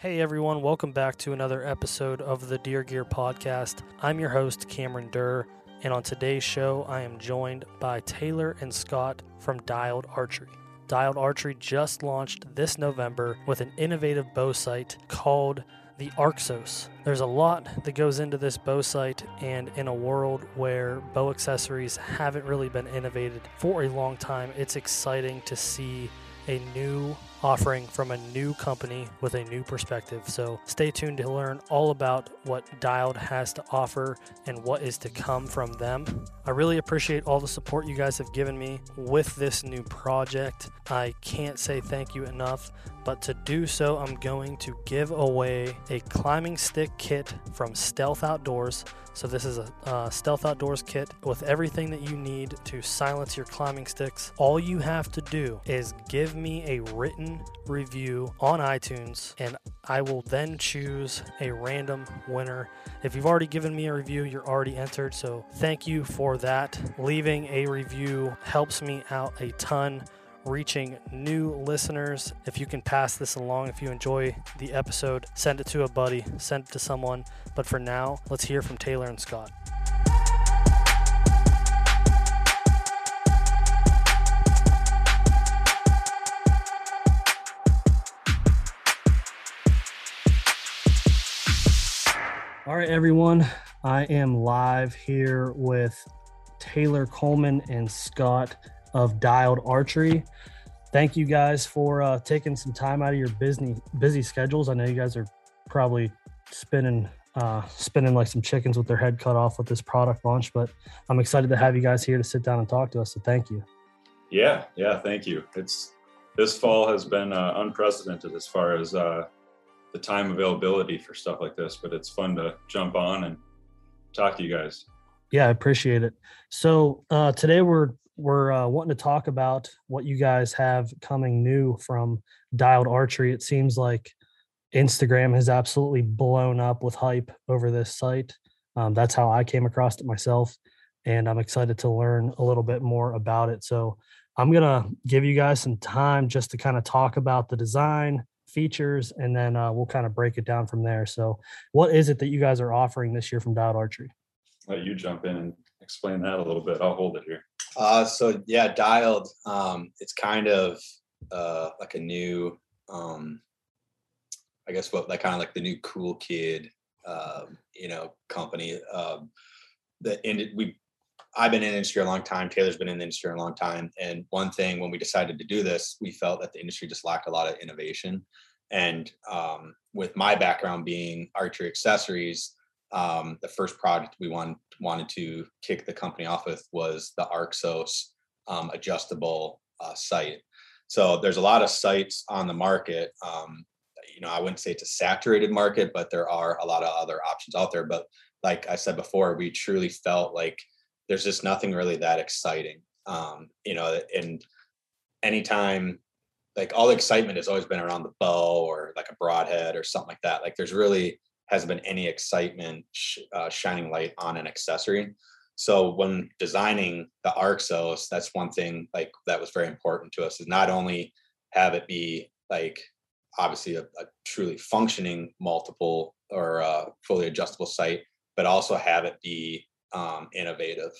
Hey everyone, welcome back to another episode of the Deer Gear Podcast. I'm your host, Cameron Durr, and on today's show, I am joined by Taylor and Scott from Dialed Archery. Dialed Archery just launched this November with an innovative bow sight called the Arxos. There's a lot that goes into this bow sight, and in a world where bow accessories haven't really been innovated for a long time, it's exciting to see a new offering from a new company with a new perspective. So stay tuned to learn all about what Dialed has to offer and what is to come from them. I really appreciate all the support you guys have given me with this new project. I can't say thank you enough, but to do so, I'm going to give away a climbing stick kit from Stealth Outdoors. So, this is a Stealth Outdoors kit with everything that you need to silence your climbing sticks. All you have to do is give me a written review on iTunes, and I will then choose a random winner. If you've already given me a review, you're already entered. So, thank you for that. Leaving a review helps me out a ton reaching new listeners. If you can pass this along, if you enjoy the episode, send it to a buddy, send it to someone. But for now, let's hear from Taylor and Scott. All right, everyone. I am live here with Taylor Kollman and Scott of Dialed Archery. Thank you guys for uh, taking some time out of your busy busy schedules. I know you guys are probably spinning uh, spinning like some chickens with their head cut off with this product launch, but I'm excited to have you guys here to sit down and talk to us. So thank you. Yeah, yeah, thank you. It's this fall has been uh, unprecedented as far as uh, the time availability for stuff like this, but it's fun to jump on and talk to you guys. Yeah, I appreciate it. So uh, today we're we're uh, wanting to talk about what you guys have coming new from Dialed Archery. It seems like Instagram has absolutely blown up with hype over this sight. Um, that's how I came across it myself, and I'm excited to learn a little bit more about it. So I'm gonna give you guys some time just to kind of talk about the design features, and then uh, we'll kind of break it down from there. So, what is it that you guys are offering this year from Dialed Archery? Let you jump in and explain that a little bit. I'll hold it here. Uh, so yeah, dialed. Um, it's kind of uh, like a new, um, I guess what like kind of like the new cool kid, um, you know, company. Um, that ended we. I've been in the industry a long time. Taylor's been in the industry a long time. And one thing when we decided to do this, we felt that the industry just lacked a lot of innovation. And um, with my background being archery accessories, um, the first product we want, wanted to kick the company off with was the Arxos um, adjustable uh, sight. So there's a lot of sights on the market. Um, you know, I wouldn't say it's a saturated market, but there are a lot of other options out there. But like I said before, we truly felt like there's just nothing really that exciting. Um, you know, and anytime like all excitement has always been around the bow or like a broadhead or something like that. Like there's really hasn't been any excitement sh- uh, shining light on an accessory. So when designing the Arxos, that's one thing like that was very important to us is not only have it be like obviously a, a truly functioning multiple or uh, fully adjustable sight, but also have it be um, innovative.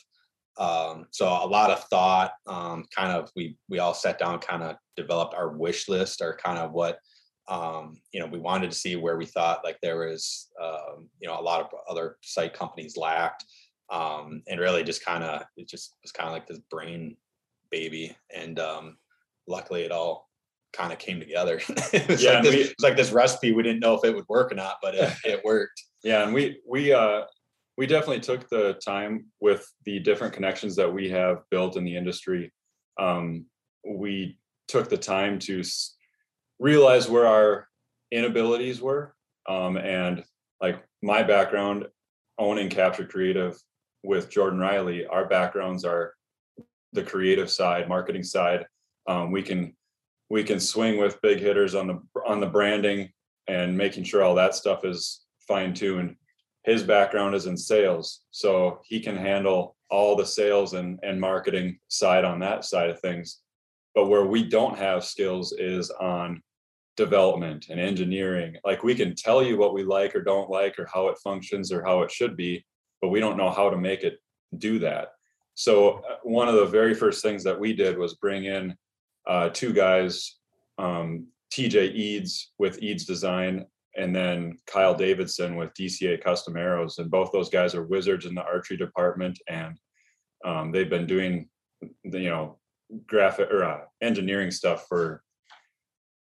Um, so a lot of thought, um, kind of we we all sat down, kind of developed our wish list or kind of what um, you know, we wanted to see where we thought like there was, um, you know, a lot of other sight companies lacked, um, and really just kind of it just was kind of like this brain baby, and um, luckily it all kind of came together. it was yeah, like this, we, it was like this recipe. We didn't know if it would work or not, but it, it worked. Yeah, and we we uh, we definitely took the time with the different connections that we have built in the industry. Um, we took the time to realize where our inabilities were. Um, and like my background, owning Capture Creative with Jordan Riley, our backgrounds are the creative side, marketing side. Um, we can we can swing with big hitters on the on the branding and making sure all that stuff is fine tuned. His background is in sales, so he can handle all the sales and, and marketing side on that side of things. But where we don't have skills is on development and engineering. Like we can tell you what we like or don't like or how it functions or how it should be, but we don't know how to make it do that. So uh, one of the very first things that we did was bring in uh, two guys, um, TJ Eads with Eads Design, and then Kyle Davidson with DCA Custom Arrows. And both those guys are wizards in the archery department, and um, they've been doing, the, you know, graphic or uh, engineering stuff for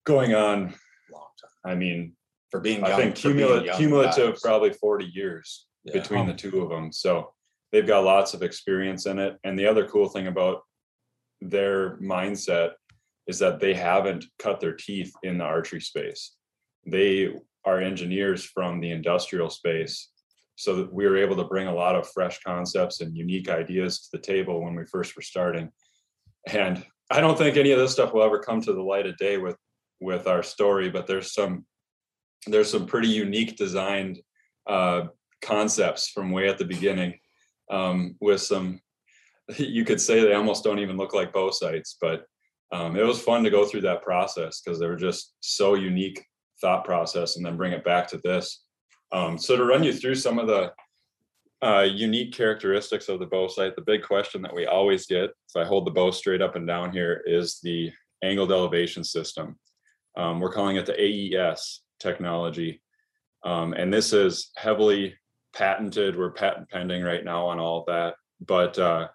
going on. Long time I mean, for being. I think for being cumulative, young cumulative guys. probably 40 years Yeah. between the two of them. So they've got lots of experience in it. And the other cool thing about their mindset is that they haven't cut their teeth in the archery space. They are engineers from the industrial space. So we were able to bring a lot of fresh concepts and unique ideas to the table when we first were starting. And I don't think any of this stuff will ever come to the light of day with with our story, but there's some there's some pretty unique designed uh, concepts from way at the beginning um, with some you could say they almost don't even look like bow sights but um, it was fun to go through that process because they were just so unique thought process and then bring it back to this um, so to run you through some of the uh, unique characteristics of the bow sight the big question that we always get if i hold the bow straight up and down here is the angled elevation system um, we're calling it the aes technology. Um, and this is heavily patented. We're patent pending right now on all of that. But uh,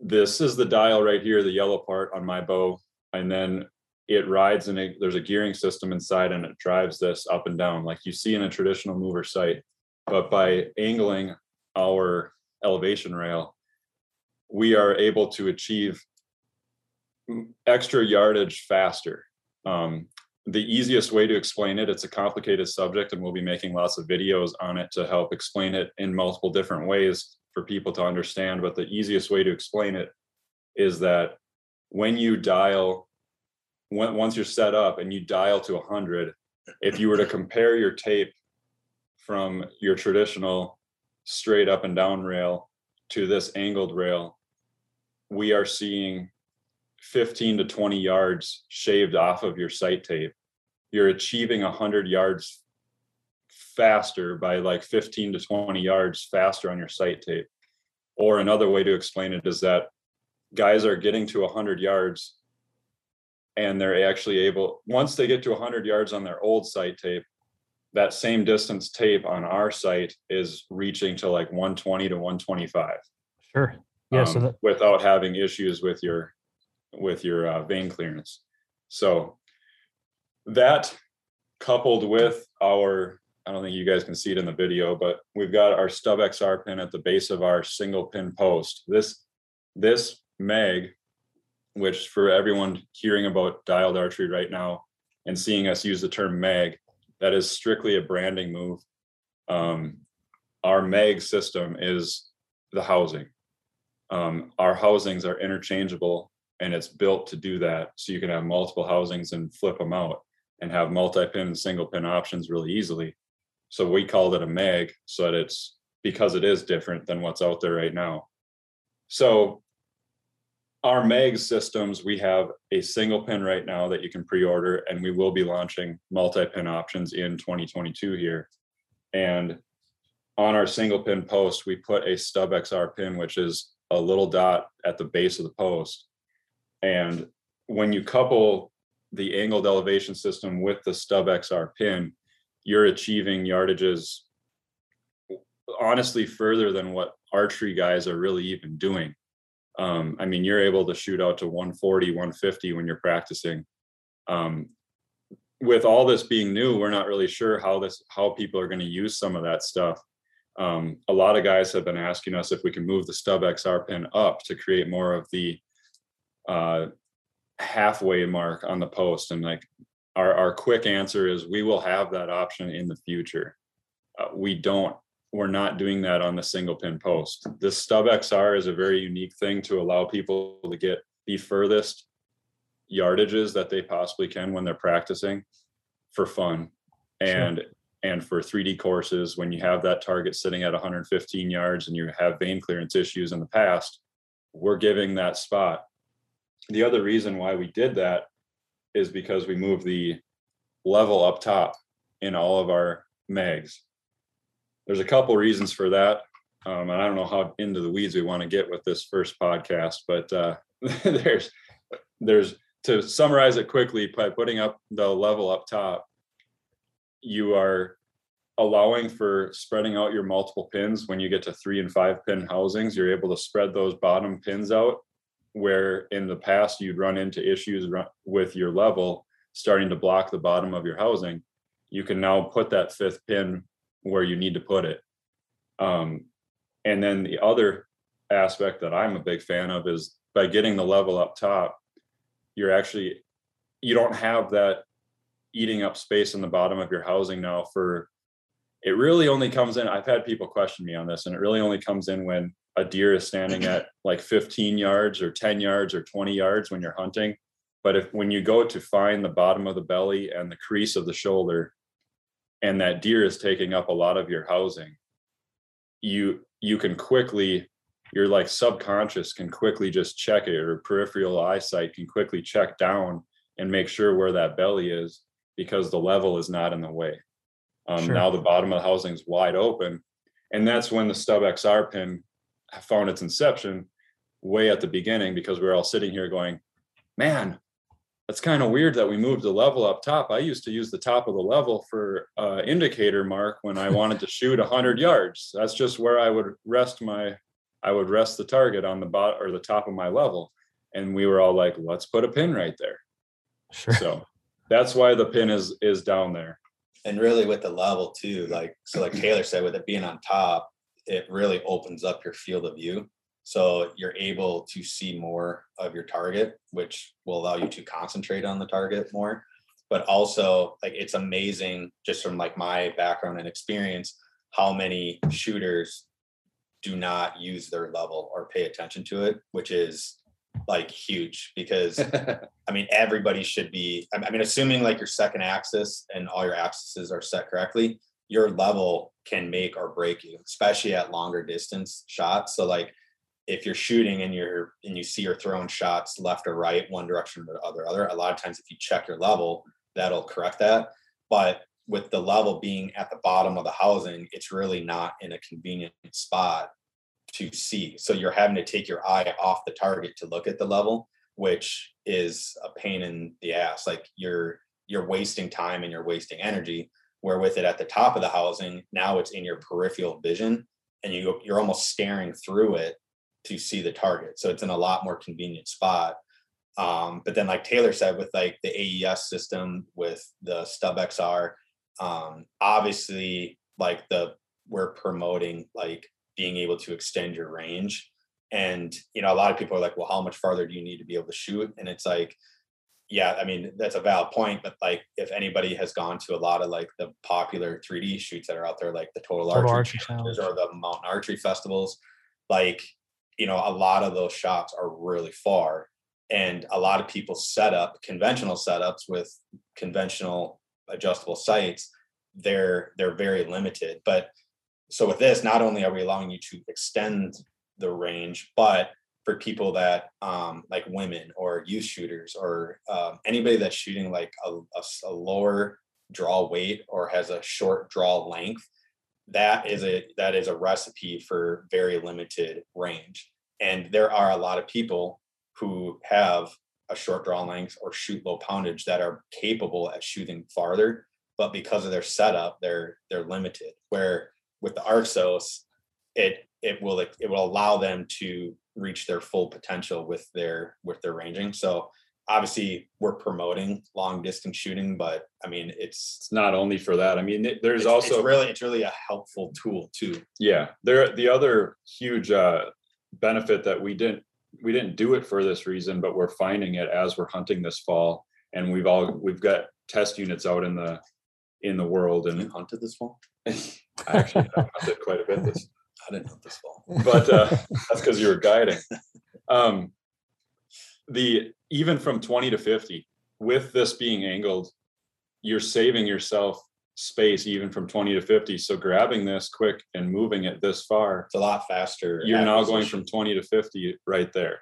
this is the dial right here, the yellow part on my bow. And then it rides and there's a gearing system inside and it drives this up and down like you see in a traditional mover sight. But by angling our elevation rail, we are able to achieve extra yardage faster. Um, the easiest way to explain it it's a complicated subject and we'll be making lots of videos on it to help explain it in multiple different ways for people to understand but the easiest way to explain it is that when you dial when, once you're set up and you dial to 100 if you were to compare your tape from your traditional straight up and down rail to this angled rail we are seeing 15 to 20 yards shaved off of your sight tape, you're achieving 100 yards faster by like 15 to 20 yards faster on your sight tape. Or another way to explain it is that guys are getting to 100 yards and they're actually able, once they get to 100 yards on their old sight tape, that same distance tape on our sight is reaching to like 120 to 125 Sure. Yeah. so um, that, without having issues with your with your uh, vane clearance. So that coupled with our, I don't think you guys can see it in the video, but we've got our stub XR pin at the base of our single pin post. This this mag, which for everyone hearing about dialed archery right now and seeing us use the term mag, that is strictly a branding move. Um, our mag system is the housing. Um, our housings are interchangeable and it's built to do that. So you can have multiple housings and flip them out and have multi-pin and single pin options really easily. So we called it a mag so that it's because it is different than what's out there right now. So our mag systems, we have a single pin right now that you can pre-order and we will be launching multi-pin options in 2022 here. And on our single pin post, we put a stub XR pin, which is a little dot at the base of the post. And when you couple the angled elevation system with the stub XR pin, you're achieving yardages honestly further than what archery guys are really even doing. Um, I mean, you're able to shoot out to 140, 150 when you're practicing. Um, with all this being new, we're not really sure how this how people are going to use some of that stuff. Um, a lot of guys have been asking us if we can move the stub XR pin up to create more of the uh, halfway mark on the post. And like our, our quick answer is we will have that option in the future. Uh, we don't, we're not doing that on the single pin post. This stub XR is a very unique thing to allow people to get the furthest yardages that they possibly can when they're practicing for fun. And and for 3D courses, when you have that target sitting at 115 yards and you have vane clearance issues in the past, we're giving that spot. The other reason why we did that is because we moved the level up top in all of our mags. There's a couple reasons for that. Um, and I don't know how into the weeds we want to get with this first podcast, but uh, there's there's to summarize it quickly by putting up the level up top, you are allowing for spreading out your multiple pins when you get to three and five pin housings you're able to spread those bottom pins out where in the past you'd run into issues with your level starting to block the bottom of your housing you can now put that fifth pin where you need to put it. Um, and then the other aspect that i'm a big fan of is by getting the level up top you're actually you don't have that eating up space in the bottom of your housing now for it really only comes in i've had people question me on this and it really only comes in when a deer is standing at like 15 yards or 10 yards or 20 yards when you're hunting. But if when you go to find the bottom of the belly and the crease of the shoulder and that deer is taking up a lot of your housing you you can quickly your like subconscious can quickly just check it or peripheral eyesight can quickly check down and make sure where that belly is because the level is not in the way um, sure. Now the bottom of the housing is wide open. And that's when the stub XR pin found its inception way at the beginning because we are all sitting here going, man, that's kind of weird that we moved the level up top. I used to use the top of the level for uh, indicator mark when I wanted to shoot 100 yards. That's just where I would rest my, I would rest the target on the bot or the top of my level. And we were all like, let's put a pin right there. Sure. So that's why the pin is is down there and really with the level too like so like taylor said with it being on top it really opens up your field of view so you're able to see more of your target which will allow you to concentrate on the target more. But also like it's amazing just from like my background and experience how many shooters do not use their level or pay attention to it which is like huge because I mean everybody should be I mean assuming like your second axis and all your axes are set correctly your level can make or break you especially at longer distance shots. So like if you're shooting and you're and you see you're throwing shots left or right one direction or the other other a lot of times if you check your level that'll correct that but with the level being at the bottom of the housing it's really not in a convenient spot to see. So you're having to take your eye off the target to look at the level, which is a pain in the ass. Like you're you're wasting time and you're wasting energy. Where with it at the top of the housing, now it's in your peripheral vision and you you're almost staring through it to see the target. So it's in a lot more convenient spot. Um, but then like Taylor said, with like the AES system with the Stub XR, um, obviously like the we're promoting like being able to extend your range. And, you know, a lot of people are like, well, how much farther do you need to be able to shoot? And it's like, yeah, I mean, that's a valid point. But like, if anybody has gone to a lot of like the popular 3D shoots that are out there, like the Total, Total Archery, Archery or the Mountain Archery Festivals, like, you know, a lot of those shops are really far. And a lot of people set up conventional setups with conventional adjustable sights. They're they're very limited. But so with this, not only are we allowing you to extend the range, but for people that um, like women or youth shooters or um, anybody that's shooting like a, a, a, lower draw weight or has a short draw length, that is a that is a recipe for very limited range. And there are a lot of people who have a short draw length or shoot low poundage that are capable at shooting farther, but because of their setup, they're they're limited. Where with the Arxos, it it will it will allow them to reach their full potential with their with their ranging. So obviously we're promoting long distance shooting, but I mean it's it's not only for that. I mean it, there's it's, also it's really it's really a helpful tool too. Yeah, there the other huge uh, benefit that we didn't we didn't do it for this reason, but we're finding it as we're hunting this fall, and we've all we've got test units out in the in the world and you hunted this fall. I actually hunted quite a bit this. I didn't hunt this fall, but uh, that's because you were guiding. Um, the even from 20 to 50, with this being angled, you're saving yourself space even from 20 to 50. So grabbing this quick and moving it this far, it's a lot faster. You're now going from 20 to 50 right there.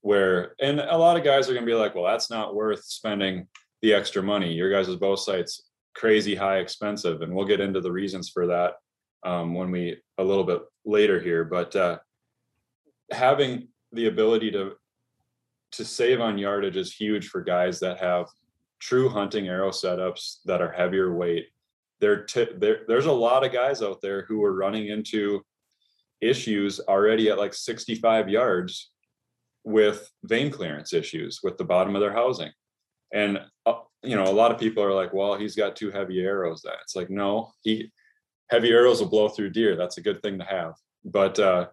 Where and a lot of guys are gonna be like, well, that's not worth spending the extra money. Your guys' bow sights crazy high expensive, and we'll get into the reasons for that um, when we a little bit later here. But uh, having the ability to to save on yardage is huge for guys that have true hunting arrow setups that are heavier weight. There, t- there, there's a lot of guys out there who are running into issues already at like 65 yards with vane clearance issues with the bottom of their housing. And uh, you know, a lot of people are like, "Well, he's got too heavy arrows." That it's like, no, he heavy arrows will blow through deer. That's a good thing to have. But uh,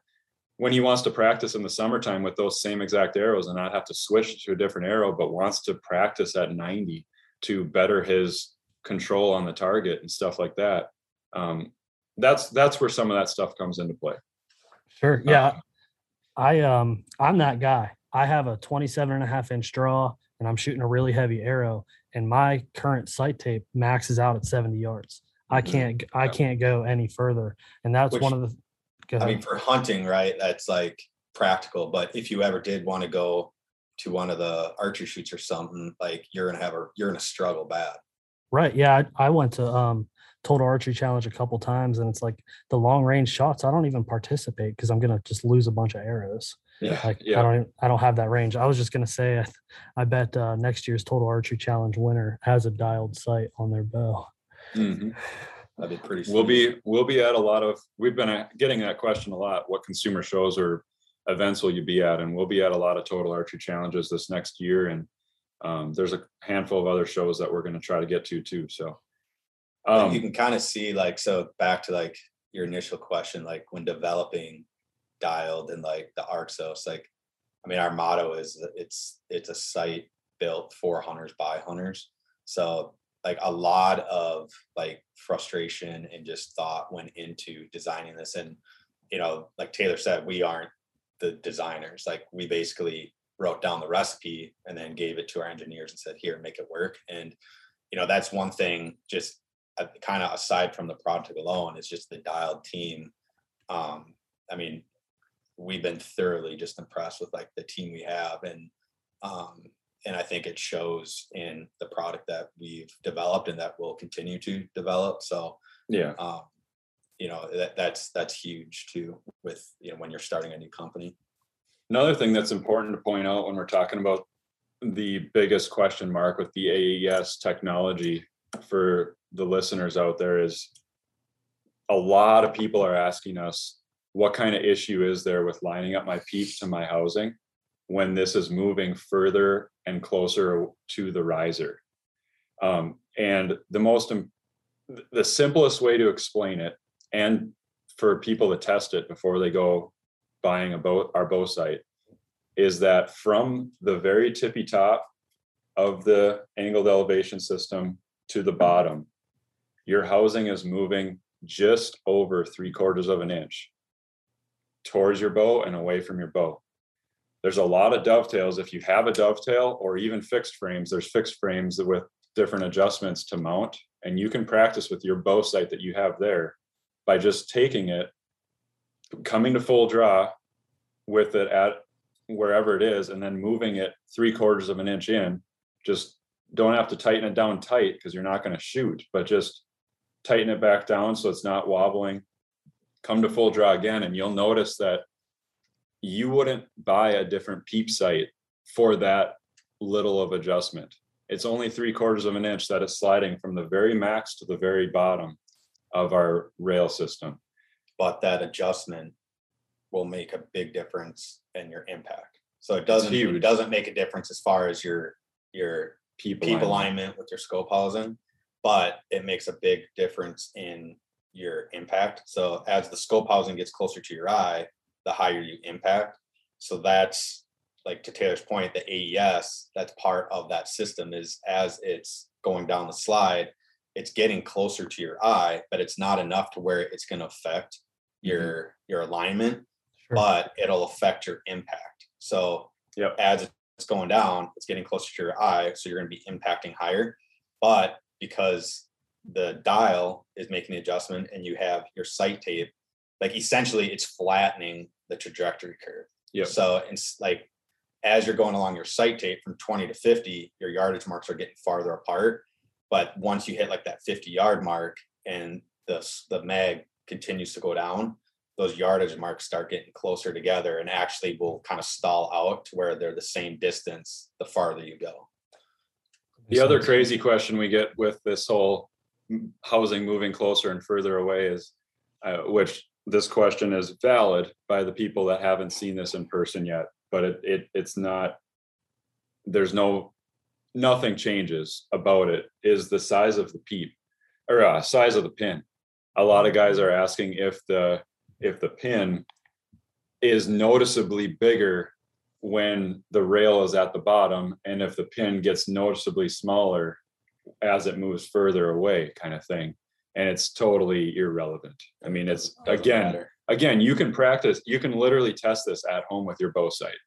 when he wants to practice in the summertime with those same exact arrows and not have to switch to a different arrow, but wants to practice at 90 to better his control on the target and stuff like that. Um, that's that's where some of that stuff comes into play. Sure. Yeah. Uh, I um I'm that guy. I have a 27 and a half inch draw and I'm shooting a really heavy arrow and my current sight tape maxes out at 70 yards. I mm-hmm. can't I can't go any further. And that's Which, one of the I mean, for hunting, right? That's like practical. But if you ever did want to go to one of the archery shoots or something, like you're gonna have a you're gonna struggle bad. Right. Yeah. I, I went to um total archery challenge a couple times and it's like the long range shots, I don't even participate because I'm gonna just lose a bunch of arrows. Yeah. Like yeah. I don't even, I don't have that range. I was just gonna say I, I bet uh, next year's total archery challenge winner has a dialed sight on their bow. Mm-hmm. That'd be pretty. Sweet. We'll be we'll be at a lot of. We've been getting that question a lot. What consumer shows or events will you be at? And we'll be at a lot of total archery challenges this next year. And um, there's a handful of other shows that we're going to try to get to too. So um, you can kind of see like so back to like your initial question, like when developing dialed and like the Arxos, like I mean, our motto is it's it's a sight built for hunters by hunters. So like a lot of like frustration and just thought went into designing this and you know like taylor said we aren't the designers. Like we basically wrote down the recipe and then gave it to our engineers and said here make it work. And you know that's one thing just uh, kind of aside from the project alone it's just the dialed team. Um i mean we've been thoroughly just impressed with like the team we have and um and I think it shows in the product that we've developed and that we'll continue to develop. So yeah, um, you know that that's that's huge too. With you know when you're starting a new company. Another thing that's important to point out when we're talking about the biggest question mark with the AES technology for the listeners out there is a lot of people are asking us what kind of issue is there with lining up my peep to my housing when this is moving further and closer to the riser. Um, and the most, the simplest way to explain it, and for people to test it before they go buying a boat, our bow sight, is that from the very tippy top of the angled elevation system to the bottom, your housing is moving just over three quarters of an inch towards your bow and away from your bow there's a lot of dovetails. If you have a dovetail or even fixed frames, there's fixed frames with different adjustments to mount. And you can practice with your bow sight that you have there by just taking it, coming to full draw with it at wherever it is, and then moving it three quarters of an inch in. Just don't have to tighten it down tight because you're not going to shoot, but just tighten it back down so it's not wobbling. Come to full draw again, and you'll notice that you wouldn't buy a different peep sight for that little of adjustment. It's only three quarters of an inch that is sliding from the very max to the very bottom of our rail system. But that adjustment will make a big difference in your impact. So it doesn't it doesn't make a difference as far as your your peep, peep alignment. alignment with your scope housing, but it makes a big difference in your impact. So as the scope housing gets closer to your eye, the higher you impact. So that's like to Taylor's point, the AES, that's part of that system is as it's going down the slide, it's getting closer to your eye, but it's not enough to where it's going to affect your mm-hmm. your alignment, sure. but it'll affect your impact. So yep. as it's going down, it's getting closer to your eye, so you're going to be impacting higher. But because the dial is making the adjustment and you have your sight tape like essentially it's flattening the trajectory curve. Yeah. So it's like as you're going along your sight tape from 20 to 50, your yardage marks are getting farther apart. But once you hit like that 50 yard mark and the, the mag continues to go down, those yardage marks start getting closer together and actually will kind of stall out to where they're the same distance the farther you go. The other crazy question we get with this whole housing moving closer and further away is, uh, which this question is valid by the people that haven't seen this in person yet, but it, it it's not. There's no, nothing changes about it. Is the size of the peep, or uh, size of the pin. A lot of guys are asking if the if the pin is noticeably bigger when the rail is at the bottom and if the pin gets noticeably smaller as it moves further away kind of thing and it's totally irrelevant. I mean it's again matter. again you can practice you can literally test this at home with your bow sight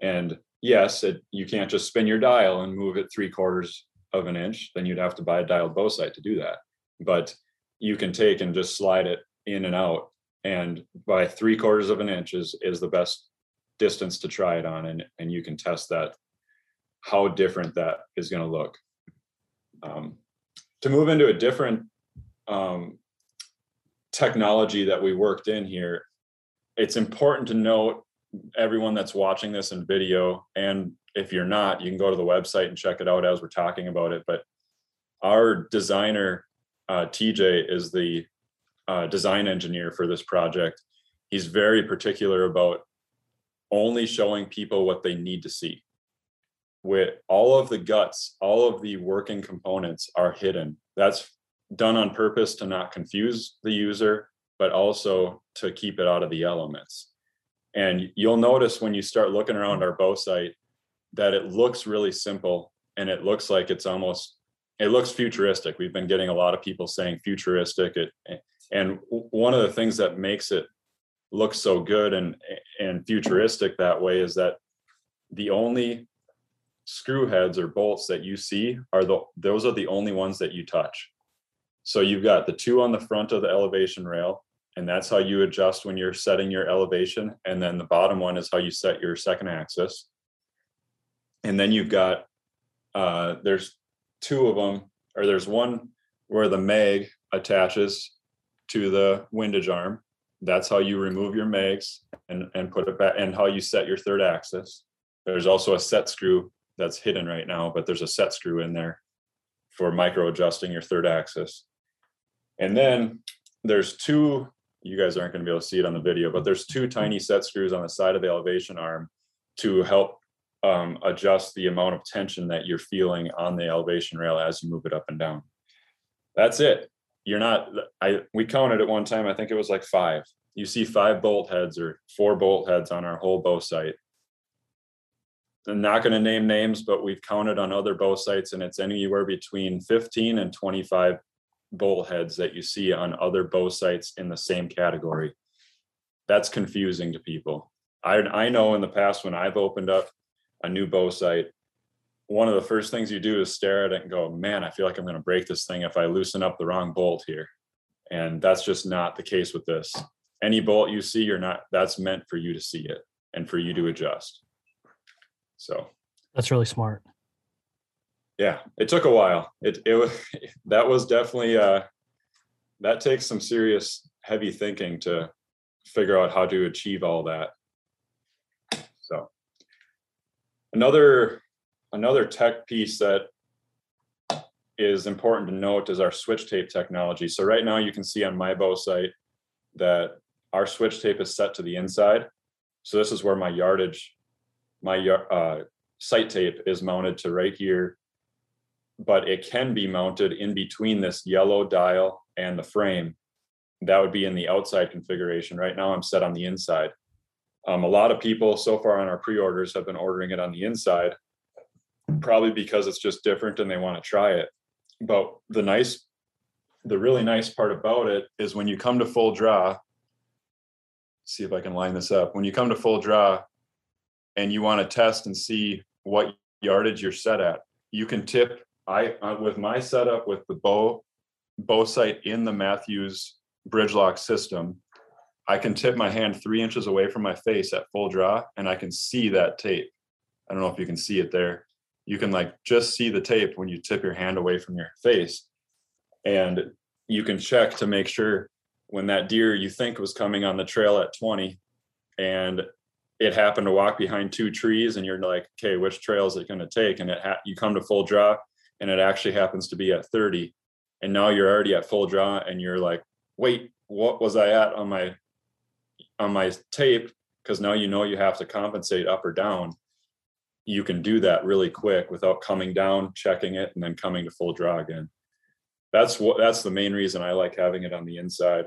and yes it, you can't just spin your dial and move it three quarters of an inch then you'd have to buy a dialed bow sight to do that. But you can take and just slide it in and out and by three quarters of an inch is is the best distance to try it on and and you can test that how different that is going to look. Um, to move into a different um, technology that we worked in here it's important to note everyone that's watching this in video and if you're not you can go to the website and check it out as we're talking about it but our designer uh, tj is the uh, design engineer for this project he's very particular about only showing people what they need to see. With all of the guts, all of the working components are hidden. That's done on purpose to not confuse the user, but also to keep it out of the elements. And you'll notice when you start looking around our bow sight that it looks really simple and it looks like it's almost it looks futuristic. We've been getting a lot of people saying futuristic. It, and one of the things that makes it look so good and and futuristic that way is that the only screw heads or bolts that you see are the those are the only ones that you touch so you've got the two on the front of the elevation rail and that's how you adjust when you're setting your elevation and then the bottom one is how you set your second axis and then you've got uh, there's two of them or there's one where the mag attaches to the windage arm that's how you remove your mags and, and put it back and how you set your third axis. There's also a set screw that's hidden right now, but there's a set screw in there for micro adjusting your third axis. And then there's two, you guys aren't going to be able to see it on the video, but there's two tiny set screws on the side of the elevation arm to help um, adjust the amount of tension that you're feeling on the elevation rail as you move it up and down. That's it. You're not i we counted at one time i think it was like five. You see five bolt heads or four bolt heads on our whole bow sight i'm not going to name names but we've counted on other bow sights and it's anywhere between 15 and 25 bolt heads that you see on other bow sights in the same category that's confusing to people i i know in the past when i've opened up a new bow sight, one of the first things you do is stare at it and go, man, I feel like I'm going to break this thing if I loosen up the wrong bolt here. And that's just not the case with this. Any bolt you see, you're not, that's meant for you to see it and for you to adjust. So that's really smart. Yeah, it took a while. It, it was, that was definitely, uh, that takes some serious heavy thinking to figure out how to achieve all that. So another another tech piece that is important to note is our switch tape technology. So right now you can see on my bow sight that our switch tape is set to the inside. So this is where my yardage, my uh, sight tape is mounted to right here, but it can be mounted in between this yellow dial and the frame. That would be in the outside configuration. Right now I'm set on the inside. Um, a lot of people so far on our pre-orders have been ordering it on the inside probably because it's just different and they want to try it. But the nice, the really nice part about it is when you come to full draw, see if I can line this up. When you come to full draw and you want to test and see what yardage you're set at, you can tip. I uh, with my setup with the bow bow sight in the Mathews bridge lock system, I can tip my hand three inches away from my face at full draw and I can see that tape. I don't know if you can see it there. You can like just see the tape when you tip your hand away from your face. And you can check to make sure when that deer you think was coming on the trail at 20 and it happened to walk behind two trees and you're like, okay, which trail is it going to take? And it ha- you come to full draw and it actually happens to be at 30 and now you're already at full draw and you're like, wait, what was I at on my on my tape? Because now you know you have to compensate up or down. You can do that really quick without coming down, checking it, and then coming to full draw again. That's what that's the main reason I like having it on the inside.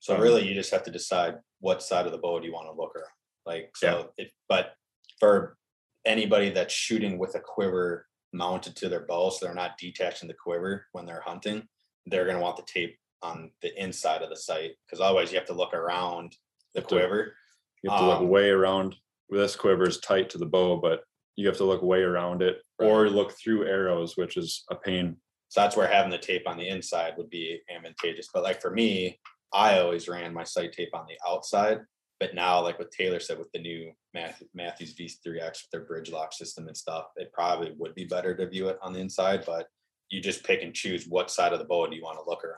So Um, really, you just have to decide what side of the bow do you want to look around. Like so, if but for anybody that's shooting with a quiver mounted to their bow, so they're not detaching the quiver when they're hunting, they're going to want the tape on the inside of the sight because otherwise you have to look around the To- quiver. You have to look Um, way around. This quiver is tight to the bow, but you have to look way around it or look through arrows, which is a pain. So that's where having the tape on the inside would be advantageous. But like for me, I always ran my sight tape on the outside. But now, like what Taylor said with the new Mathews V3X with their bridge lock system and stuff, it probably would be better to view it on the inside. But you just pick and choose what side of the bow do you want to look around.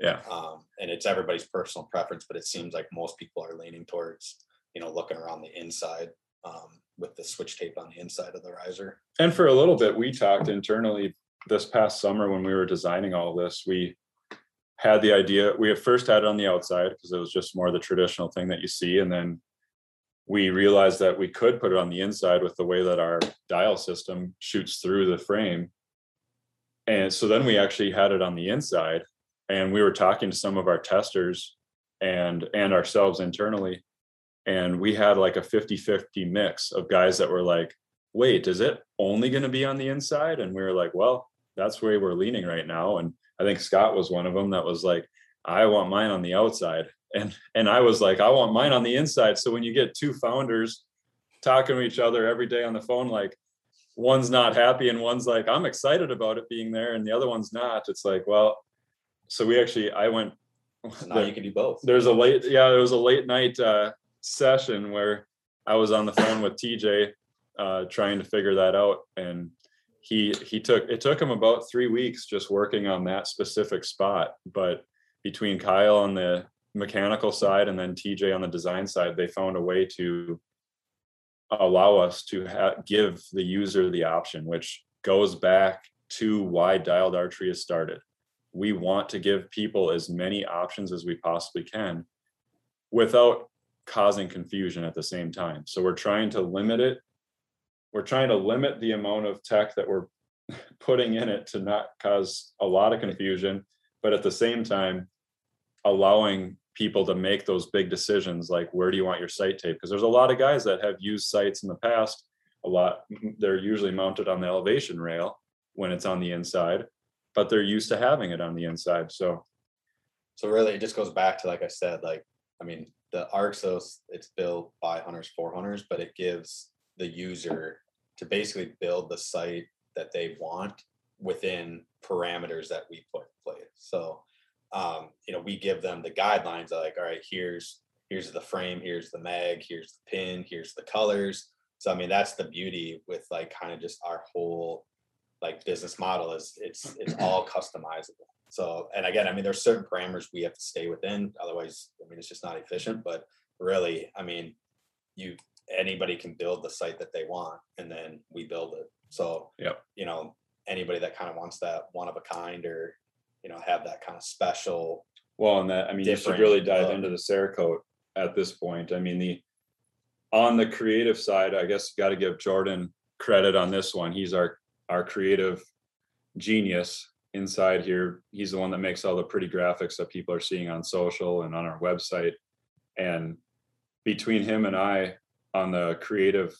Yeah. Um, and it's everybody's personal preference, but it seems like most people are leaning towards, you know, looking around the inside um, with the switch tape on the inside of the riser. And for a little bit, we talked internally this past summer when we were designing all this. We had the idea, we at first had it on the outside because it was just more the traditional thing that you see. And then we realized that we could put it on the inside with the way that our dial system shoots through the frame. And so then we actually had it on the inside and we were talking to some of our testers and and ourselves internally and we had like a 50-50 mix of guys that were like wait is it only going to be on the inside and we were like well that's where we're leaning right now and i think scott was one of them that was like i want mine on the outside and and i was like i want mine on the inside so when you get two founders talking to each other every day on the phone like one's not happy and one's like i'm excited about it being there and the other one's not it's like well so we actually i went So now you can do both. there's a late yeah there was a late night uh session where i was on the phone with tj uh trying to figure that out and he he took it took him about three weeks just working on that specific spot but between kyle on the mechanical side and then tj on the design side they found a way to allow us to ha- give the user the option which goes back to why dialed archery has started we want to give people as many options as we possibly can without causing confusion at the same time. So we're trying to limit it. We're trying to limit the amount of tech that we're putting in it to not cause a lot of confusion, but at the same time, allowing people to make those big decisions like where do you want your sight tape? Because there's a lot of guys that have used sights in the past. A lot, they're usually mounted on the elevation rail when it's on the inside but they're used to having it on the inside. So So really, it just goes back to like I said, like I mean, the Arxos it's built by hunters for hunters, but it gives the user to basically build the sight that they want within parameters that we put in place. So um, you know, we give them the guidelines like, all right, here's here's the frame, here's the mag, here's the pin, here's the colors. So I mean, that's the beauty with like kind of just our whole like business model is it's it's all customizable. So and again, I mean, there's certain parameters we have to stay within. Otherwise, I mean, it's just not efficient. But really, I mean, you anybody can build the sight that they want, and then we build it. So Yep. you know, anybody that kind of wants that one of a kind or you know have that kind of special. well, and that I mean, you should really dive into the Cerakote at this point. I mean, the on the creative side, I guess you got to give Jordan credit on this one. He's our our creative genius inside here. He's the one that makes all the pretty graphics that people are seeing on social and on our website. And between him and I on the creative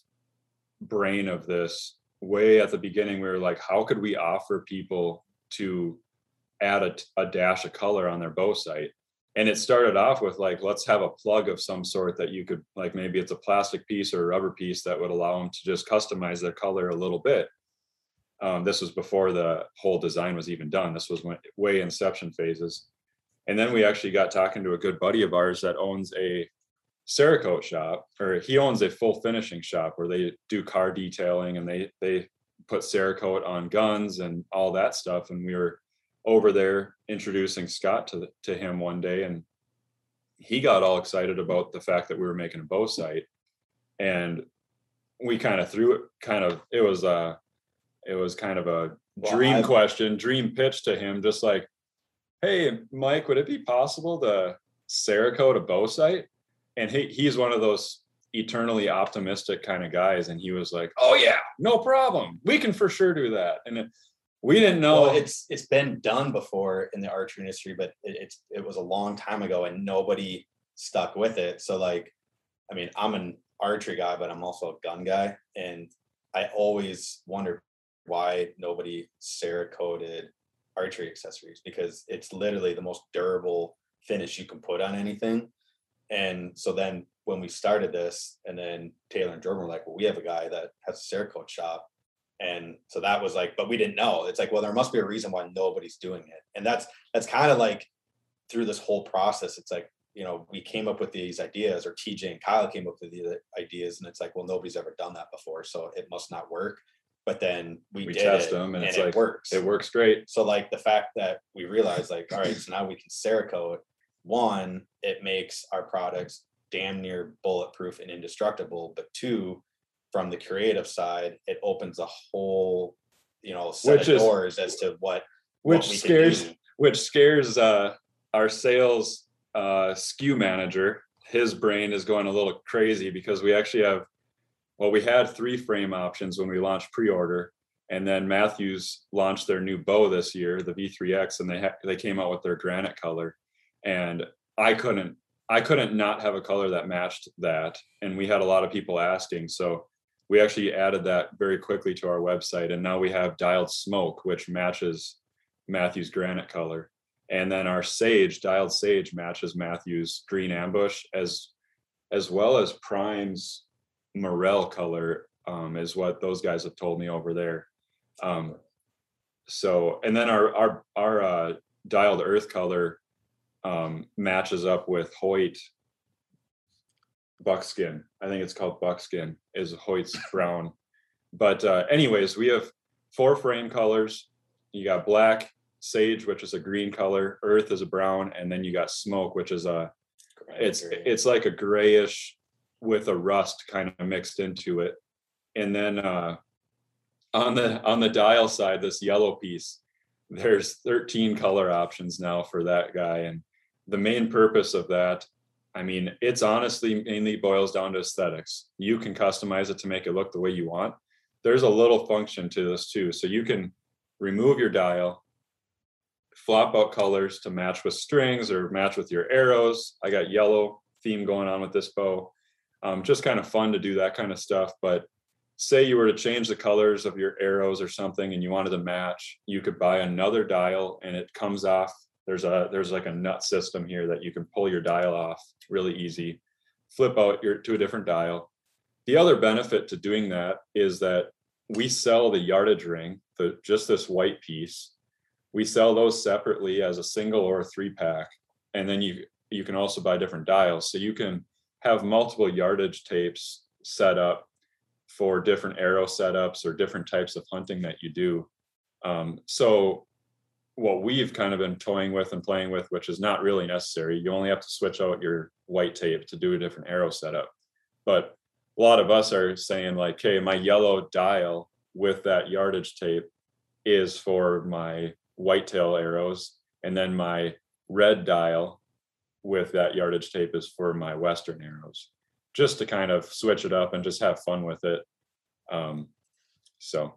brain of this, way at the beginning, we were like, how could we offer people to add a, a dash of color on their bow sight? And it started off with like, let's have a plug of some sort that you could like maybe it's a plastic piece or a rubber piece that would allow them to just customize their color a little bit. Um, this was before the whole design was even done. This was way inception phases. And then we actually got talking to a good buddy of ours that owns a Cerakote shop, or he owns a full finishing shop where they do car detailing and they they put Cerakote on guns and all that stuff. And we were over there introducing Scott to to him one day, and he got all excited about the fact that we were making a bow sight, and we kind of threw it. Kind of it was uh it was kind of a Well, dream I've- question, dream pitch to him, just like, hey, Mike, would it be possible to Cerakote a bow sight? And he he's one of those eternally optimistic kind of guys, and he was like, oh yeah, no problem, we can for sure do that. And it, we didn't know. Well, it's it's been done before in the archery industry, but it, it's it was a long time ago, and nobody stuck with it. So like, I mean, I'm an archery guy, but I'm also a gun guy, and I always wondered why nobody Cerakoted archery accessories because it's literally the most durable finish you can put on anything. And so then when we started this, and then Taylor and Jordan were like, well, we have a guy that has a Cerakote shop. And so that was like, but we didn't know. It's like, well, there must be a reason why nobody's doing it. And that's that's kind of like through this whole process, it's like, you know, we came up with these ideas, or TJ and Kyle came up with the ideas, and it's like, well, nobody's ever done that before, so it must not work. But then we, We did test it, them, and and it's it like, works. it works great. So like the fact that we realized like, all right, so now we can Cerakote. One, it makes our products damn near bulletproof and indestructible. But two, from the creative side, it opens a whole, you know, set Which of is- doors as to what what Which we could scares do. which scares uh our sales uh SKU manager. His brain is going a little crazy because we actually have well, we had three frame options when we launched pre-order, and then Mathews launched their new bow this year, the V3X, and they ha- they came out with their granite color, and I couldn't I couldn't not have a color that matched that, and we had a lot of people asking, so we actually added that very quickly to our website, and now we have dialed smoke, which matches Mathews granite color, and then our sage dialed sage matches Mathews green ambush as as well as Prime's morel color um, is what those guys have told me over there. Um, so and then our our our uh, dialed earth color um, matches up with Hoyt buckskin. I think it's called buckskin is Hoyt's brown. But uh, anyways, we have four frame colors. You got black, sage, which is a green color, earth is a brown, and then you got smoke, which is a it's it's like a grayish with a rust kind of mixed into it and then uh on the on the dial side this yellow piece there's 13 color options now for that guy and the main purpose of that i mean it's honestly mainly boils down to aesthetics you can customize it to make it look the way you want there's a little function to this too so you can remove your dial flop out colors to match with strings or match with your arrows. I got yellow theme going on with this bow. Um, just kind of fun to do that kind of stuff. But say you were to change the colors of your arrows or something and you wanted to match, you could buy another dial and it comes off. There's a there's like a nut system here that you can pull your dial off really easy, flip out your to a different dial. The other benefit to doing that is that we sell the yardage ring, the just this white piece. We sell those separately as a single or a three pack and then you you can also buy different dials. So you can have multiple yardage tapes set up for different arrow setups or different types of hunting that you do. Um, so what we've kind of been toying with and playing with which is not really necessary. You only have to switch out your white tape to do a different arrow setup. But a lot of us are saying like hey my yellow dial with that yardage tape is for my whitetail arrows and then my red dial with that yardage tape is for my western arrows. Just to kind of switch it up and just have fun with it. Um so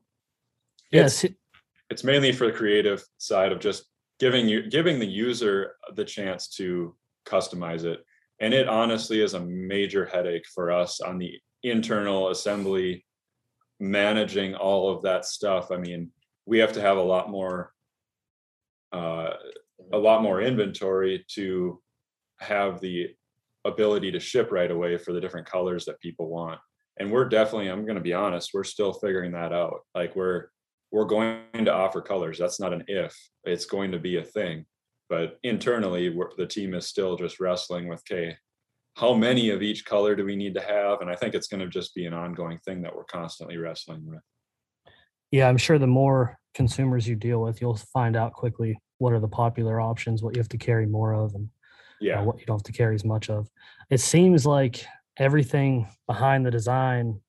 Yes. It's mainly for the creative side of just giving you giving the user the chance to customize it. And it honestly is a major headache for us on the internal assembly managing all of that stuff. I mean we have to have a lot more uh, a lot more inventory to have the ability to ship right away for the different colors that people want. And we're definitely i'm going to be honest we're still figuring that out. Like we're we're going to offer colors that's not an if it's going to be a thing but internally we're, the team is still just wrestling with okay how many of each color do we need to have? And I think it's going to just be an ongoing thing that we're constantly wrestling with. Yeah, I'm sure the more consumers you deal with, you'll find out quickly what are the popular options, what you have to carry more of, and Yeah. uh, what you don't have to carry as much of. It seems like everything behind the design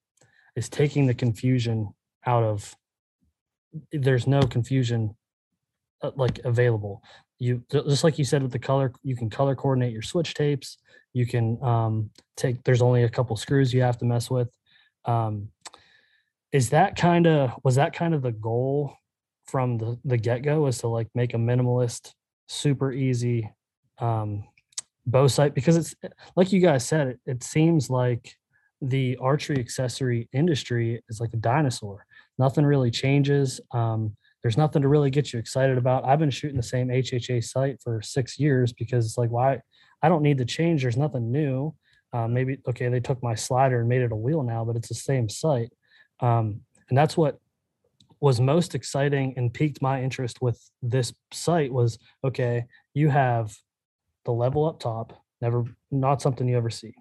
is taking the confusion out of. There's no confusion uh, like available. You just like you said with the color, you can color coordinate your switch tapes. You can um, take. There's only a couple screws you have to mess with. Um, is that kind of was that kind of the goal from the the get go? Was to like make a minimalist, super easy um, bow sight because it's like you guys said. It, it seems like the archery accessory industry is like a dinosaur. Nothing really changes. Um, there's nothing to really get you excited about. I've been shooting the same HHA sight for six years because it's like, why? I don't need to change. There's nothing new. Uh, maybe okay, they took my slider and made it a wheel now, but it's the same sight. Um, and that's what was most exciting and piqued my interest with this sight was okay, you have the level up top, never not something you ever see.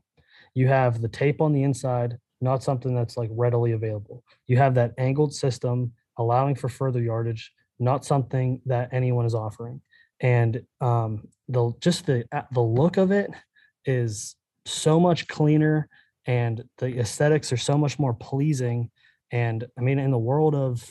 You have the tape on the inside, not something that's like readily available. You have that angled system allowing for further yardage, not something that anyone is offering. And um, the just the the look of it is so much cleaner, and the aesthetics are so much more pleasing. And I mean, in the world of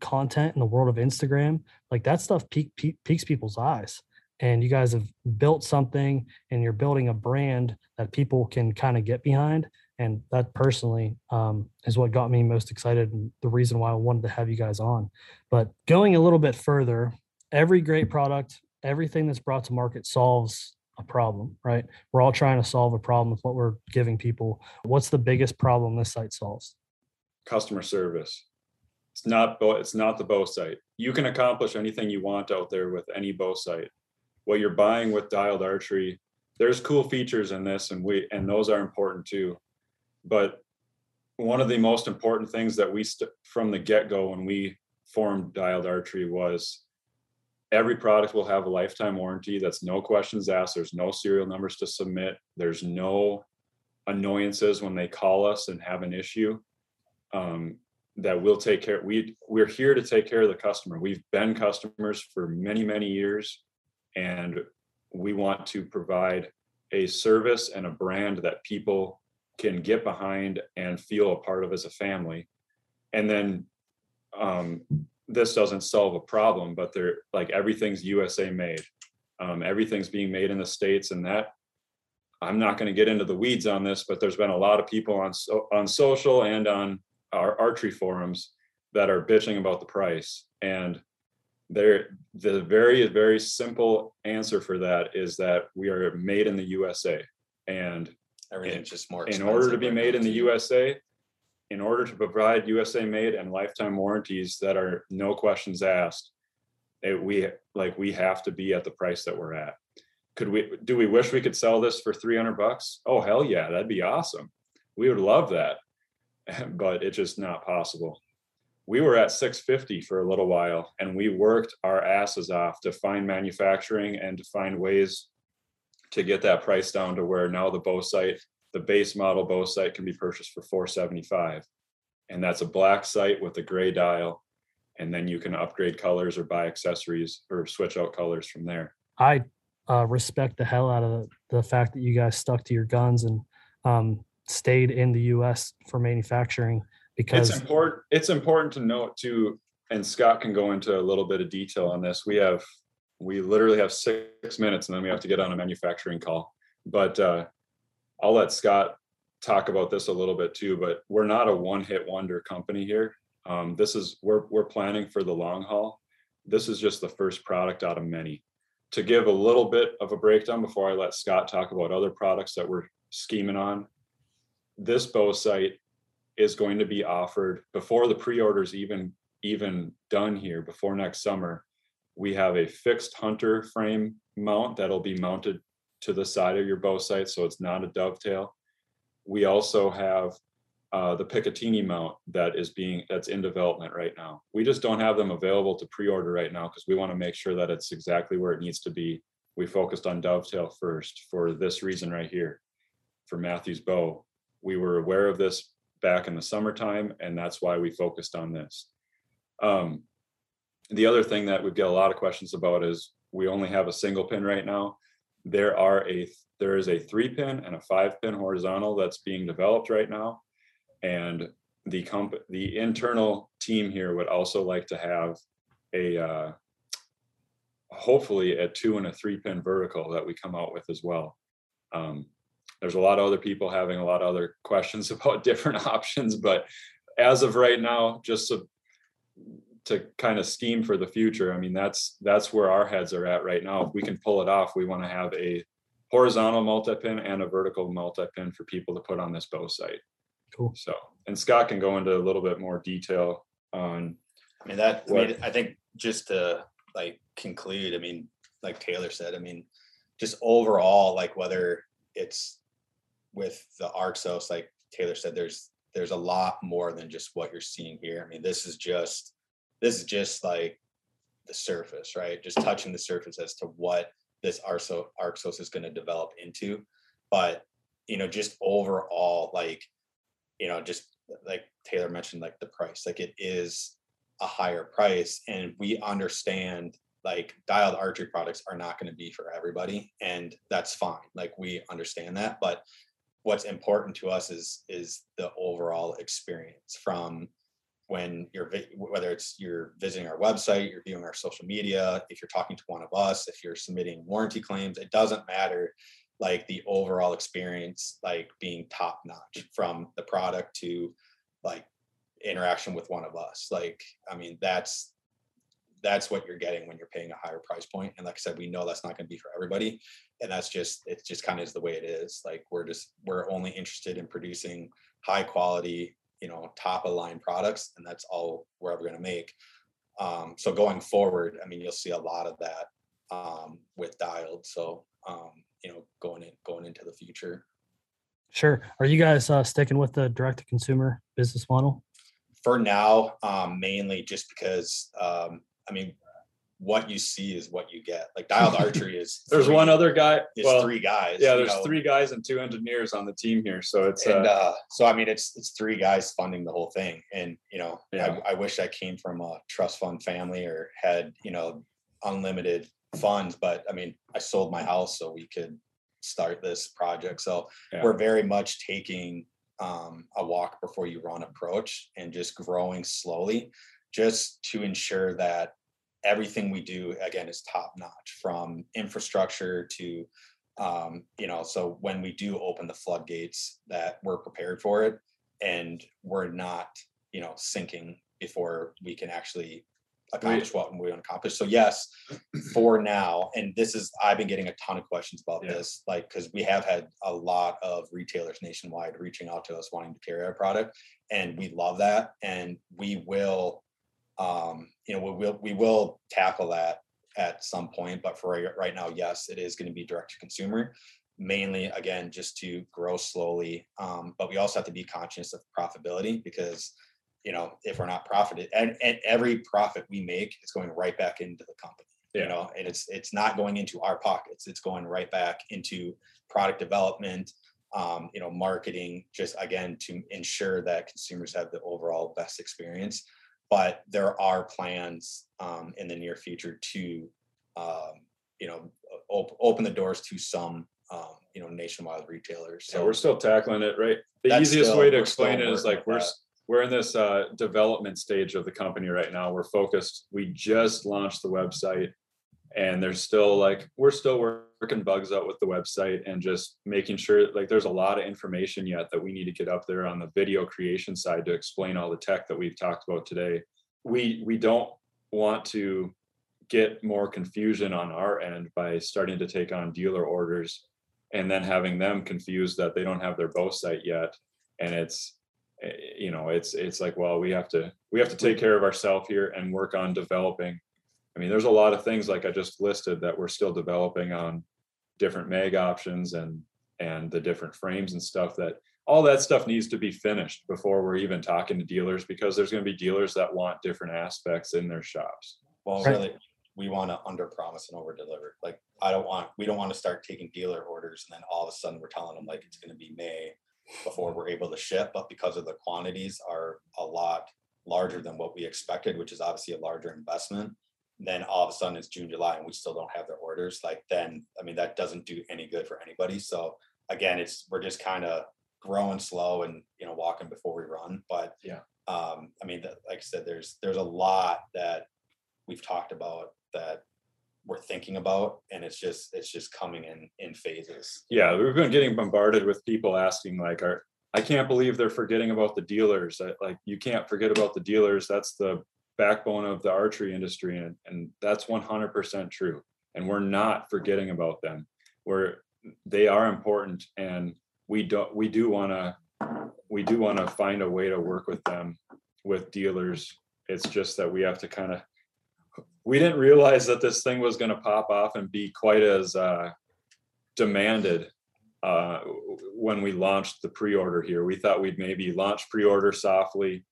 content, in the world of Instagram, like that stuff peak, peak, piques people's eyes. And you guys have built something, and you're building a brand that people can kind of get behind and that personally um, is what got me most excited and the reason why i wanted to have you guys on. But going a little bit further every great product everything that's brought to market solves a problem right? We're all trying to solve a problem with what we're giving people. What's the biggest problem this sight solves? Customer service. It's not it's not the bow sight. You can accomplish anything you want out there with any bow sight. What you're buying with dialed archery, there's cool features in this and we and those are important too. But one of the most important things that we st- from the get-go when we formed dialed archery was every product will have a lifetime warranty. That's no questions asked. There's no serial numbers to submit. There's no annoyances when they call us and have an issue um, that we'll take care we we're here to take care of the customer. We've been customers for many many years and we want to provide a service and a brand that people can get behind and feel a part of as a family. And then um, this doesn't solve a problem but they're like everything's usa made. Um, everything's being made in the states and that i'm not going to get into the weeds on this but there's been a lot of people on so, on social and on our archery forums that are bitching about the price. And there the very very simple answer for that is that we are made in the usa and Everything's just more. in order to be right made in the too. USA, in order to provide USA made and lifetime warranties that are no questions asked, it, we like we have to be at the price that we're at. Could we do we wish we could sell this for 300 bucks? Oh hell yeah, that'd be awesome. We would love that. But it's just not possible. We were at 650 for a little while and we worked our asses off to find manufacturing and to find ways to get that price down to where now the bow sight the base model bow sight can be purchased for 475 and that's a black sight with a gray dial and then you can upgrade colors or buy accessories or switch out colors from there. I uh, respect the hell out of the, the fact that you guys stuck to your guns and um, stayed in the us for manufacturing because it's important it's important to note too and scott can go into a little bit of detail on this we have we literally have six minutes and then we have to get on a manufacturing call. But uh, i'll let scott talk about this a little bit too but we're not a one hit wonder company here. Um, this is we're we're planning for the long haul. This is just the first product out of many. To give a little bit of a breakdown before i let scott talk about other products that we're scheming on this bow sight is going to be offered before the pre-orders even even done here before next summer we have a fixed hunter frame mount that'll be mounted to the side of your bow sight so it's not a dovetail we also have uh, the Picatinny mount that is being that's in development right now. We just don't have them available to pre-order right now because we want to make sure that it's exactly where it needs to be. We focused on dovetail first for this reason right here. for Mathews Bow. We were aware of this back in the summertime, and that's why we focused on this. Um, the other thing that we've got a lot of questions about is we only have a single pin right now. There are a there is a three pin and a five pin horizontal that's being developed right now. And the comp the internal team here would also like to have a uh, hopefully a two and a three pin vertical that we come out with as well. Um, there's a lot of other people having a lot of other questions about different options, but as of right now, just so to kind of scheme for the future, I mean, that's that's where our heads are at right now. If we can pull it off, we want to have a horizontal multi-pin and a vertical multi-pin for people to put on this bow sight. Cool. So, and Scott can go into a little bit more detail on I mean, that, I mean, I think just to like conclude, I mean, like Taylor said, I mean, just overall, like whether it's with the Arxos, like Taylor said, there's, there's a lot more than just what you're seeing here. I mean, this is just, this is just like the surface, right? Just touching the surface as to what this Arso, Arxos is going to develop into. But, you know, just overall, like, you know, just like Taylor mentioned, like the price, like it is a higher price and we understand like dialed archery products are not going to be for everybody and that's fine like we understand that but what's important to us is is the overall experience from when you're whether it's you're visiting our website you're viewing our social media if you're talking to one of us if you're submitting warranty claims it doesn't matter like the overall experience like being top notch from the product to like interaction with one of us. Like, I mean, that's that's what you're getting when you're paying a higher price point. And like I said, we know that's not going to be for everybody. And that's just it's just kind of is the way it is. Like we're just we're only interested in producing high quality, you know, top of line products, and that's all we're ever going to make. Um, so going forward, I mean, you'll see a lot of that um, with dialed. So um, you know, going in going into the future. Sure. Are you guys uh, sticking with the direct to consumer business model? for now, um, mainly just because, um, I mean, what you see is what you get. Like dialed archery is. There's three- one other guy. Is Well, three guys. yeah, there's know, three guys and two engineers on the team here. So it's And uh, uh, so I mean, it's it's three guys funding the whole thing. And you know, Yeah. I, I wish I came from a trust fund family or had you know unlimited funds. But I mean, I sold my house so we could start this project. So Yeah. we're very much taking um, a walk before you run approach and just growing slowly, just to ensure that everything we do again is top notch from infrastructure to um, you know so when we do open the floodgates that we're prepared for it and we're not you know sinking before we can actually accomplish what we want to accomplish so yes for now and this is i've been getting a ton of questions about Yeah. this like because we have had a lot of retailers nationwide reaching out to us wanting to carry our product and we love that and we will um you know we will we will tackle that at some point but for right, now yes it is going to be direct to consumer mainly again just to grow slowly. Um, but we also have to be conscious of profitability because you know if we're not profited and, and every profit we make is going right back into the company Yeah. you know and it's it's not going into our pockets. It's going right back into product development um, you know marketing just again to ensure that consumers have the overall best experience but there are plans um, in the near future to um, you know op- open the doors to some um, you know nationwide retailers so so we're still tackling it, right? The easiest still- way to explain it is like we're that. we're in this uh, development stage of the company right now. We're focused. We just launched the website, and there's still like we're still working bugs out with the website and just making sure like there's a lot of information yet that we need to get up there on the video creation side to explain all the tech that we've talked about today. We we don't want to get more confusion on our end by starting to take on dealer orders and then having them confused that they don't have their bow sight yet and it's eh, you know it's it's like well we have to we have to take care of ourselves here and work on developing i mean there's a lot of things like i just listed that we're still developing on different mag options and and the different frames and stuff that all that stuff needs to be finished before we're even talking to dealers because there's going to be dealers that want different aspects in their shops well really we want to under promise and over deliver. Like I don't want we don't want to start taking dealer orders and then all of a sudden we're telling them like it's going to be May before we're able to ship. But because of the quantities are a lot larger than what we expected, which is obviously a larger investment, then all of a sudden it's June, July, and we still don't have their orders. Like then, I mean, that doesn't do any good for anybody. So again, it's we're just kind of growing slow and you know walking before we run. But Yeah. um, I mean, like I said, there's there's a lot that we've talked about that we're thinking about, and it's just it's just coming in in phases. Yeah, we've been getting bombarded with people asking like, are, I can't believe they're forgetting about the dealers. Like, you can't forget about the dealers. That's the backbone of the archery industry and, and that's one hundred percent true. And we're not forgetting about them. We're, they are important and we don't, we do wanna, we do wanna find a way to work with them, with dealers. It's just that we have to kind of, we didn't realize that this thing was gonna pop off and be quite as, uh, demanded uh, when we launched the pre-order here. We thought we'd maybe launch pre-order softly.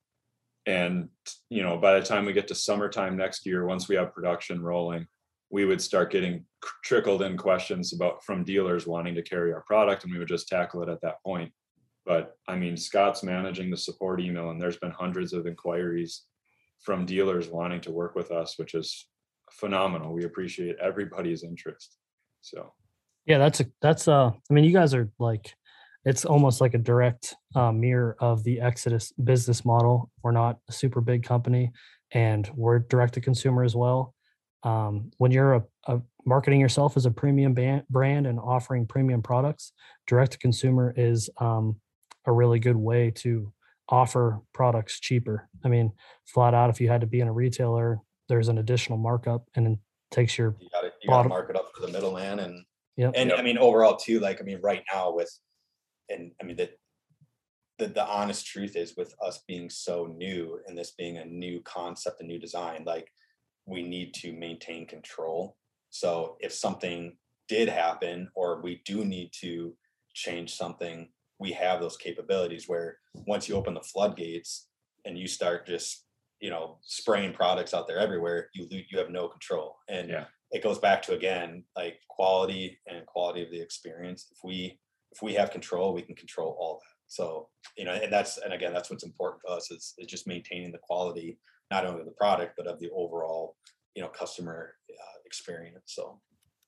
And, you know, by the time we get to summertime next year, once we have production rolling, we would start getting trickled in questions about from dealers wanting to carry our product and we would just tackle it at that point. But I mean, Scott's managing the support email and there's been hundreds of inquiries from dealers wanting to work with us, which is phenomenal. We appreciate everybody's interest. So. Yeah, that's a that's uh I mean you guys are like it's almost like a direct uh, mirror of the Exodus business model. We're not a super big company and we're direct to consumer as well. Um, when you're a, a marketing yourself as a premium ban- brand and offering premium products, direct to consumer is um, a really good way to offer products cheaper. I mean, flat out, if you had to be in a retailer, there's an additional markup and it takes your You got to you got to Bottom- mark it up for the middleman and Yep. and Yep. I mean overall too. Like I mean, right now with and I mean that the the honest truth is with us being so new and this being a new concept, a new design, like we need to maintain control. So if something did happen or we do need to change something, we have those capabilities where once you open the floodgates and you start just you know spraying products out there everywhere, you you have no control. And Yeah. it goes back to again like quality and quality of the experience. If we if we have control, we can control all that. So you know, and that's and again, that's what's important to us is, is just maintaining the quality not only of the product but of the overall you know customer uh, experience. So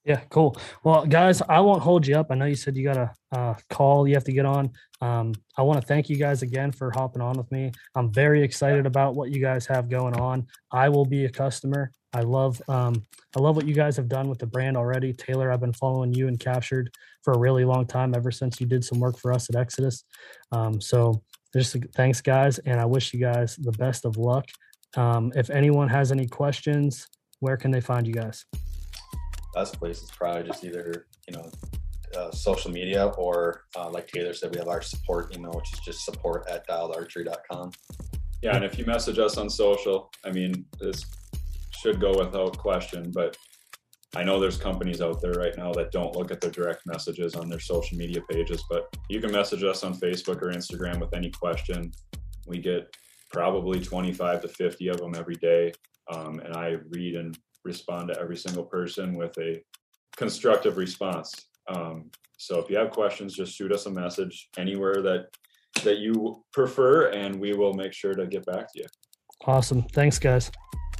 Yeah, cool. Well, guys, I won't hold you up. I know you said you got a uh, call you have to get on. Um, I want to thank you guys again for hopping on with me. I'm very excited about what you guys have going on. I will be a customer. I love um, I love what you guys have done with the brand already. Taylor, I've been following you and captured for a really long time, ever since you did some work for us at Exodus. Um, so just thanks, guys, and I wish you guys the best of luck. Um, if anyone has any questions, where can they find you guys? best place is probably just either you know uh, social media or uh, like Taylor said, we have our support email, which is just support at dialedarchery.com. Yeah, and if you message us on social, I mean, this should go without question, but I know there's companies out there right now that don't look at their direct messages on their social media pages, but you can message us on Facebook or Instagram with any question. We get probably 25 to 50 of them every day. Um, and I read and respond to every single person with a constructive response. Um, so if you have questions, just shoot us a message anywhere that that you prefer, and we will make sure to get back to you. Awesome. Thanks, guys.